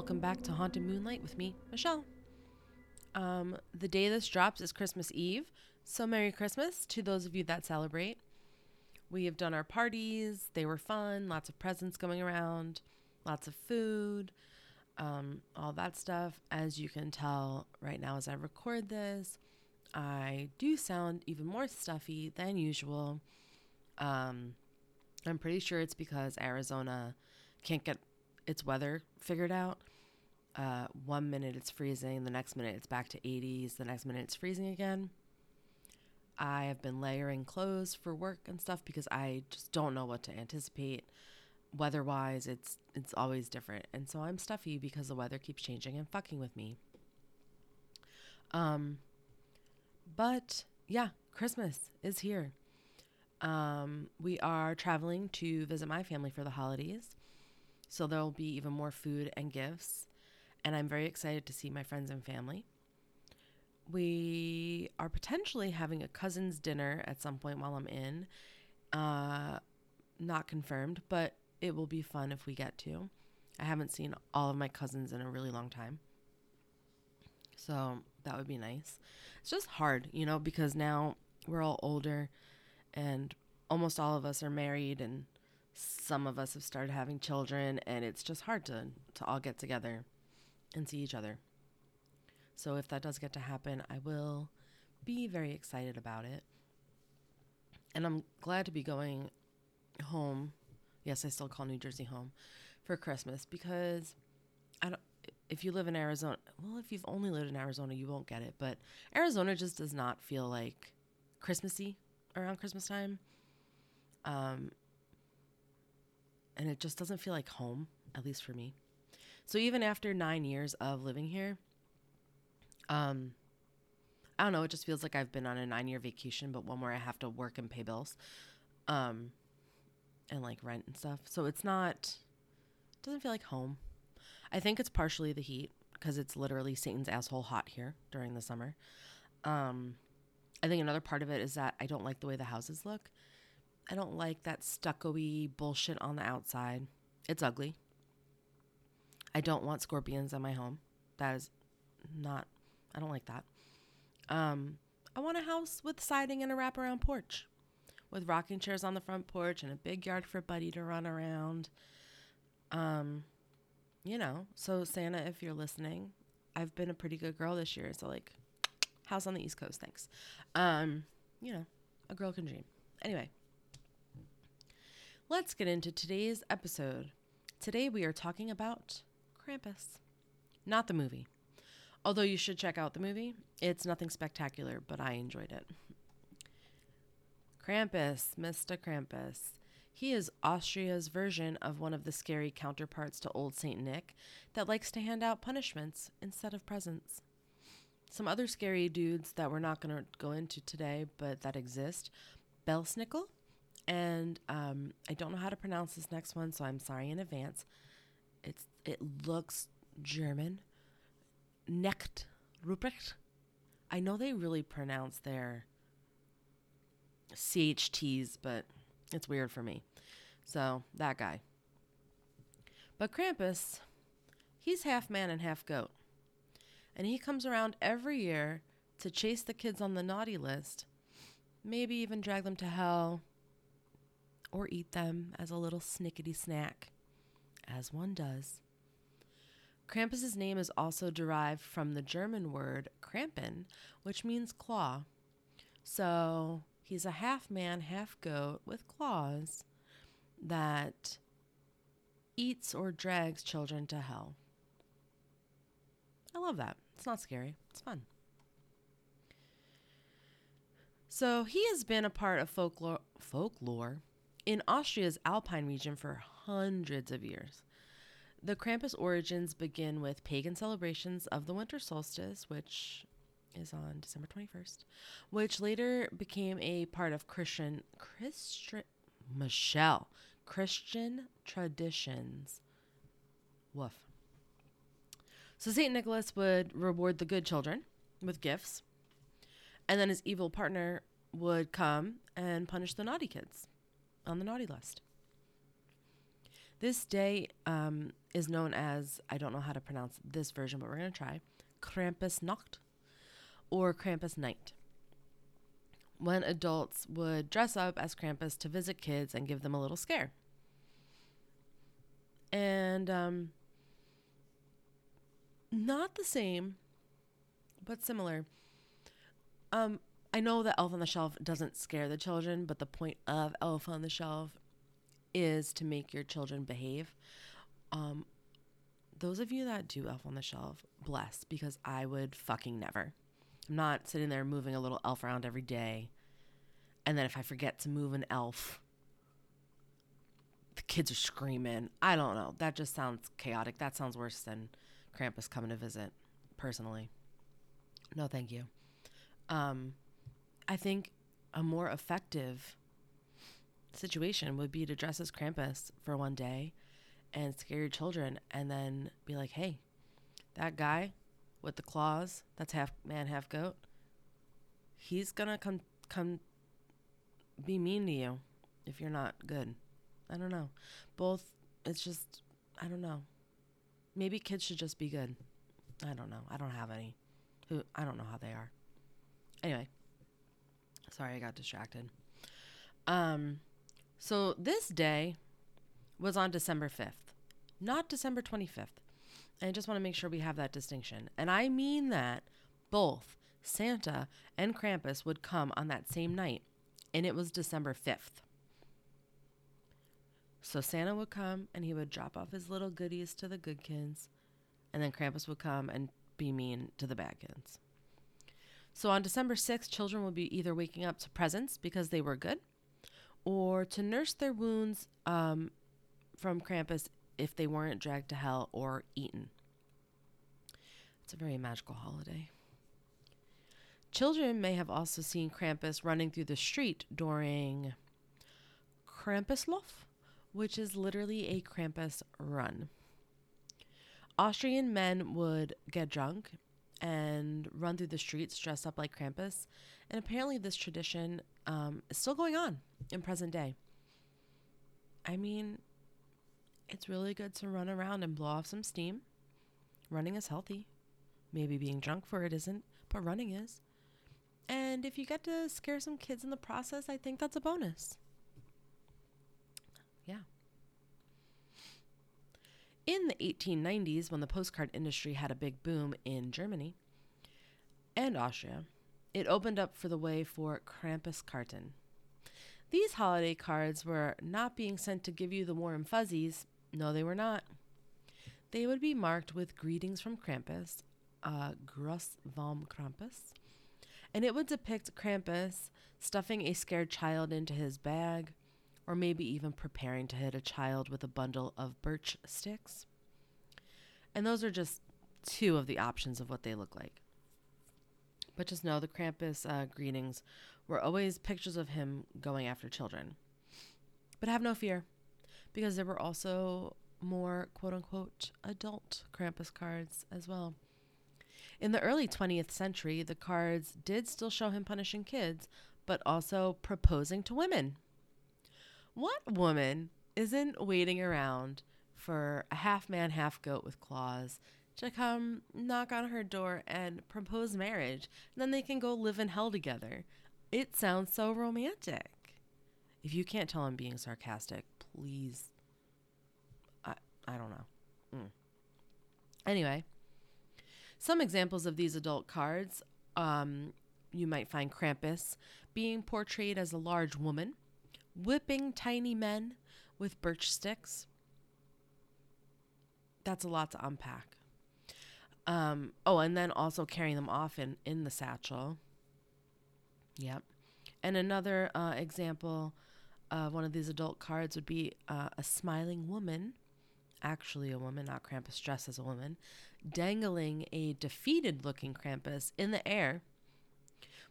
Welcome back to Haunted Moonlight with me, Michelle. Um, the day this drops is Christmas Eve, so Merry Christmas to those of you that celebrate. We have done our parties, they were fun, lots of presents going around, lots of food, um, all that stuff. As you can tell right now as I record this, I do sound even more stuffy than usual. Um, I'm pretty sure it's because Arizona can't get its weather figured out. Uh, one minute it's freezing, the next minute it's back to 80s, the next minute it's freezing again. I have been layering clothes for work and stuff because I just don't know what to anticipate. Weather wise, it's it's always different. And so I'm stuffy because the weather keeps changing and fucking with me. Um but yeah, Christmas is here. Um, we are traveling to visit my family for the holidays. So there'll be even more food and gifts. And I'm very excited to see my friends and family. We are potentially having a cousin's dinner at some point while I'm in. Uh, not confirmed, but it will be fun if we get to. I haven't seen all of my cousins in a really long time. So that would be nice. It's just hard, you know, because now we're all older and almost all of us are married and some of us have started having children and it's just hard to to all get together and see each other. So if that does get to happen, I will be very excited about it. And I'm glad to be going home. Yes, I still call New Jersey home for Christmas because I don't if you live in Arizona, well, if you've only lived in Arizona, you won't get it. But Arizona just does not feel like Christmassy around Christmas time. Um, and it just doesn't feel like home, at least for me. So even after nine years of living here, um, I don't know, it just feels like I've been on a nine year vacation, but one where I have to work and pay bills, um, and like rent and stuff. So it's not, it doesn't feel like home. I think it's partially the heat because it's literally Satan's asshole hot here during the summer. Um, I think another part of it is that I don't like the way the houses look. I don't like that stucco-y bullshit on the outside. It's ugly. I don't want scorpions in my home. That is not I don't like that. Um, I want a house with siding and a wraparound porch. With rocking chairs on the front porch and a big yard for Buddy to run around. Um, you know, so Santa, if you're listening, I've been a pretty good girl this year. So like, house on the East Coast, thanks. Um, you know, a girl can dream. Anyway, let's get into today's episode. Today we are talking about Krampus, not the movie. Although you should check out the movie, it's nothing spectacular, but I enjoyed it. Krampus, Mr. Krampus. He is Austria's version of one of the scary counterparts to Old Saint Nick that likes to hand out punishments instead of presents. Some other scary dudes that we're not going to go into today, but that exist Belsnickel, and um, I don't know how to pronounce this next one, so I'm sorry in advance. It looks German. Knecht Ruprecht. I know they really pronounce their CHTs, but it's weird for me. So, that guy. But Krampus, he's half man and half goat. And he comes around every year to chase the kids on the naughty list, maybe even drag them to hell, or eat them as a little snickety snack, as one does. Krampus's name is also derived from the German word Krampen, which means claw. So he's a half man, half goat with claws that eats or drags children to hell. I love that. It's not scary, it's fun. So he has been a part of folklore, folklore in Austria's Alpine region for hundreds of years. The Krampus origins begin with pagan celebrations of the winter solstice, which is on December 21st, which later became a part of Christian Christian Michelle Christian traditions. Woof. So St. Nicholas would reward the good children with gifts, and then his evil partner would come and punish the naughty kids on the naughty list. This day um, is known as, I don't know how to pronounce this version, but we're going to try Krampusnacht or Krampus Night. When adults would dress up as Krampus to visit kids and give them a little scare. And um, not the same, but similar. Um, I know that Elf on the Shelf doesn't scare the children, but the point of Elf on the Shelf is to make your children behave. Um, those of you that do Elf on the Shelf, bless, because I would fucking never. I'm not sitting there moving a little elf around every day. And then if I forget to move an elf, the kids are screaming. I don't know. That just sounds chaotic. That sounds worse than Krampus coming to visit, personally. No, thank you. Um, I think a more effective situation would be to dress as Krampus for one day and scare your children and then be like, hey, that guy with the claws, that's half man, half goat, he's gonna come come be mean to you if you're not good. I don't know. Both it's just I don't know. Maybe kids should just be good. I don't know. I don't have any. Who I don't know how they are. Anyway. Sorry, I got distracted. Um so this day was on December 5th, not December 25th. I just want to make sure we have that distinction. And I mean that both Santa and Krampus would come on that same night, and it was December 5th. So Santa would come and he would drop off his little goodies to the good kids, and then Krampus would come and be mean to the bad kids. So on December 6th, children would be either waking up to presents because they were good, or to nurse their wounds um, from Krampus if they weren't dragged to hell or eaten. It's a very magical holiday. Children may have also seen Krampus running through the street during Krampuslauf, which is literally a Krampus run. Austrian men would get drunk and run through the streets dressed up like Krampus, and apparently this tradition um, is still going on in present day. I mean, it's really good to run around and blow off some steam. Running is healthy. Maybe being drunk for it isn't, but running is. And if you get to scare some kids in the process, I think that's a bonus. Yeah. In the 1890s, when the postcard industry had a big boom in Germany and Austria, it opened up for the way for Krampuskarten. These holiday cards were not being sent to give you the warm fuzzies. No, they were not. They would be marked with greetings from Krampus, uh, Gruß vom Krampus, and it would depict Krampus stuffing a scared child into his bag, or maybe even preparing to hit a child with a bundle of birch sticks. And those are just two of the options of what they look like. But just know the Krampus uh, greetings were always pictures of him going after children. But have no fear, because there were also more quote unquote adult Krampus cards as well. In the early 20th century, the cards did still show him punishing kids, but also proposing to women. What woman isn't waiting around for a half man, half goat with claws to come knock on her door and propose marriage? And then they can go live in hell together. It sounds so romantic. If you can't tell I'm being sarcastic, please. I, I don't know. Mm. Anyway, some examples of these adult cards um, you might find Krampus being portrayed as a large woman, whipping tiny men with birch sticks. That's a lot to unpack. Um, oh, and then also carrying them off in, in the satchel. Yep. And another uh, example of one of these adult cards would be uh, a smiling woman, actually a woman, not Krampus dressed as a woman, dangling a defeated looking Krampus in the air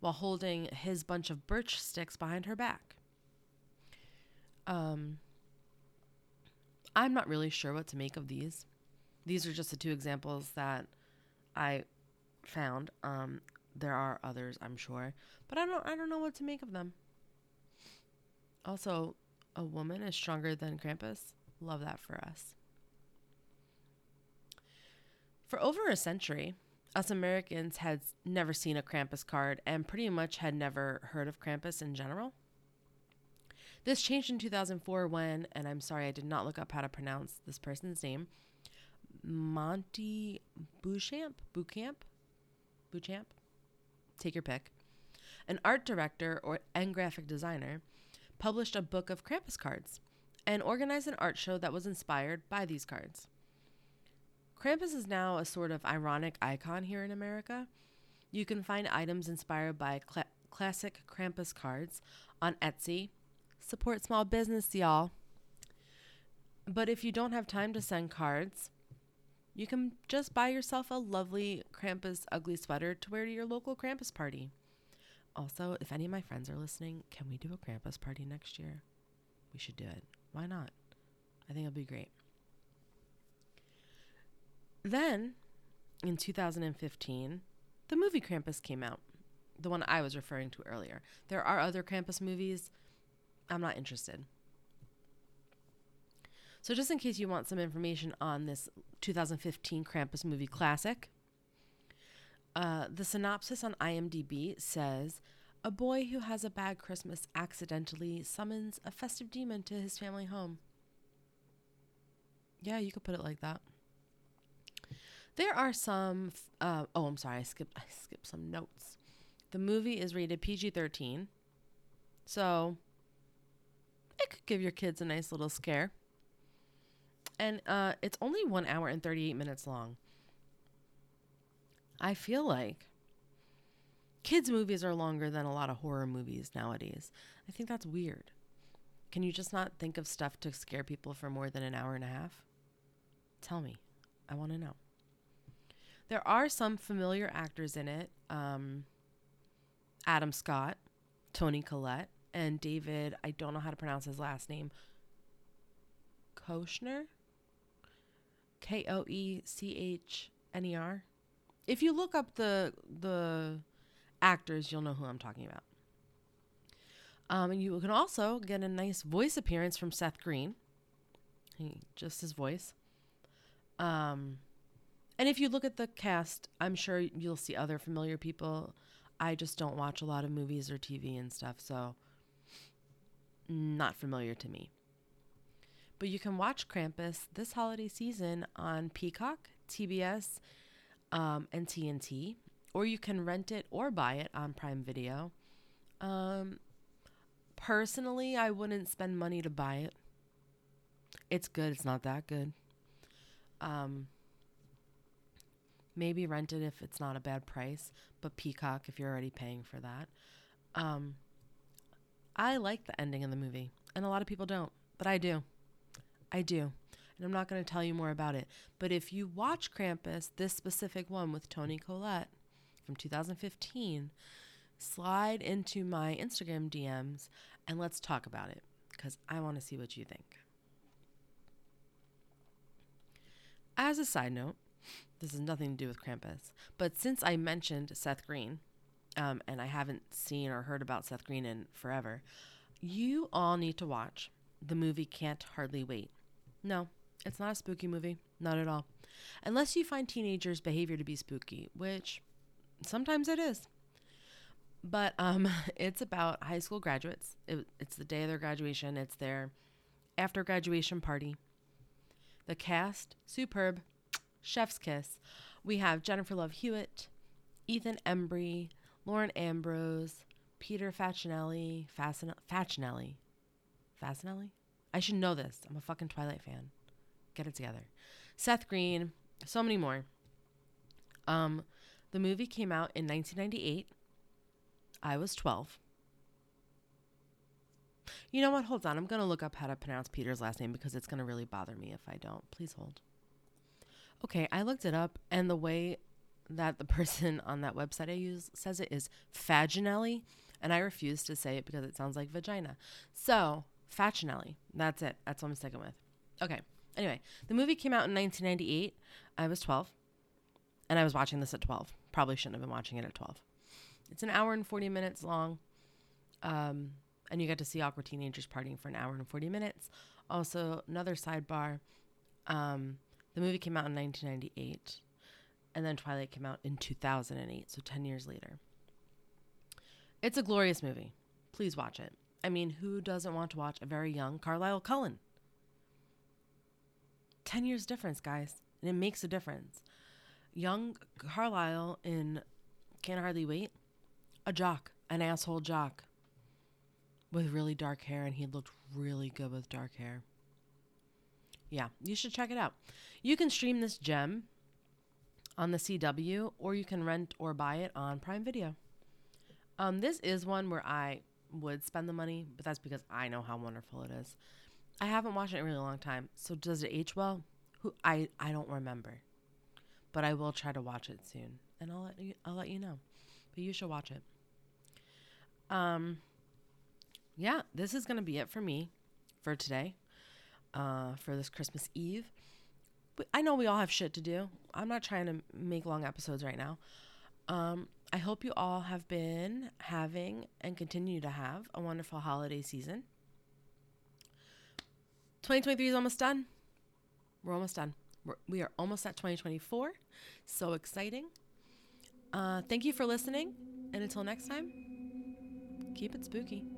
while holding his bunch of birch sticks behind her back. Um, I'm not really sure what to make of these. These are just the two examples that I found. Um, there are others, I'm sure, but I don't I don't know what to make of them. Also, a woman is stronger than Krampus. Love that for us. For over a century, us Americans had never seen a Krampus card and pretty much had never heard of Krampus in general. This changed in 2004 when, and I'm sorry I did not look up how to pronounce this person's name, Monty Beauchamp, Beauchamp, Beauchamp, take your pick, an art director or and graphic designer, published a book of Krampus cards and organized an art show that was inspired by these cards. Krampus is now a sort of ironic icon here in America. You can find items inspired by cl- classic Krampus cards on Etsy. Support small business, y'all. But if you don't have time to send cards, you can just buy yourself a lovely Krampus ugly sweater to wear to your local Krampus party. Also, if any of my friends are listening, can we do a Krampus party next year? We should do it. Why not? I think it'll be great. Then, in 2015, the movie Krampus came out, the one I was referring to earlier. There are other Krampus movies. I'm not interested. So, just in case you want some information on this 2015 Krampus movie classic, uh, the synopsis on IMDb says A boy who has a bad Christmas accidentally summons a festive demon to his family home. Yeah, you could put it like that. There are some. Uh, oh, I'm sorry. I skipped. I skipped some notes. The movie is rated PG-13, so it could give your kids a nice little scare. And uh, it's only one hour and 38 minutes long. I feel like kids' movies are longer than a lot of horror movies nowadays. I think that's weird. Can you just not think of stuff to scare people for more than an hour and a half? Tell me. I want to know. There are some familiar actors in it um, Adam Scott, Toni Collette, and David, I don't know how to pronounce his last name, Koechner? K O E C H N E R. If you look up the the actors, you'll know who I'm talking about. Um, and you can also get a nice voice appearance from Seth Green. He, just his voice. Um, and if you look at the cast, I'm sure you'll see other familiar people. I just don't watch a lot of movies or TV and stuff, so not familiar to me. But you can watch Krampus this holiday season on Peacock, TBS, um, and TNT, or you can rent it or buy it on Prime Video. Um, personally, I wouldn't spend money to buy it. It's good. It's not that good. Um, maybe rent it if it's not a bad price, but Peacock if you're already paying for that. Um, I like the ending of the movie, and a lot of people don't, but I do. I do. And I'm not going to tell you more about it. But if you watch Krampus, this specific one with Toni Collette from 2015, slide into my Instagram DMs and let's talk about it because I want to see what you think. As a side note, this has nothing to do with Krampus, but since I mentioned Seth Green, um, and I haven't seen or heard about Seth Green in forever, you all need to watch the movie Can't Hardly Wait. No, it's not a spooky movie. Not at all. Unless you find teenagers' behavior to be spooky, which sometimes it is. But um, it's about high school graduates. It, it's the day of their graduation, it's their after graduation party. The cast, superb. Chef's kiss. We have Jennifer Love Hewitt, Ethan Embry, Lauren Ambrose, Peter Facinelli, Facin- Facinelli, Facinelli. I should know this. I'm a fucking Twilight fan. Get it together. Seth Green, so many more. Um, the movie came out in 1998. I was 12. You know what? Hold on. I'm going to look up how to pronounce Peter's last name because it's going to really bother me if I don't. Please hold. Okay, I looked it up, and the way that the person on that website I use says it is Faginelli, and I refuse to say it because it sounds like vagina. So, Facinelli. That's it. That's what I'm sticking with. Okay. Anyway, the movie came out in 1998. I was 12, and I was watching this at 12. Probably shouldn't have been watching it at 12. It's an hour and 40 minutes long, um, and you get to see awkward teenagers partying for an hour and 40 minutes. Also, another sidebar um, the movie came out in 1998, and then Twilight came out in 2008, so 10 years later. It's a glorious movie. Please watch it. I mean, who doesn't want to watch a very young Carlisle Cullen? 10 years difference, guys, and it makes a difference. Young Carlisle in Can't Hardly Wait, a jock, an asshole jock with really dark hair, and he looked really good with dark hair. Yeah, you should check it out. You can stream this gem on the CW, or you can rent or buy it on Prime Video. Um, this is one where I would spend the money, but that's because I know how wonderful it is. I haven't watched it in a really long time, so does it age well? Who I I don't remember, but I will try to watch it soon, and I'll let you I'll let you know. But you should watch it. Um, yeah, this is gonna be it for me for today. Uh, for this Christmas Eve. I know we all have shit to do. I'm not trying to make long episodes right now. Um, I hope you all have been having and continue to have a wonderful holiday season. 2023 is almost done. We're almost done. We're, we are almost at 2024. So exciting. Uh, thank you for listening. And until next time, keep it spooky.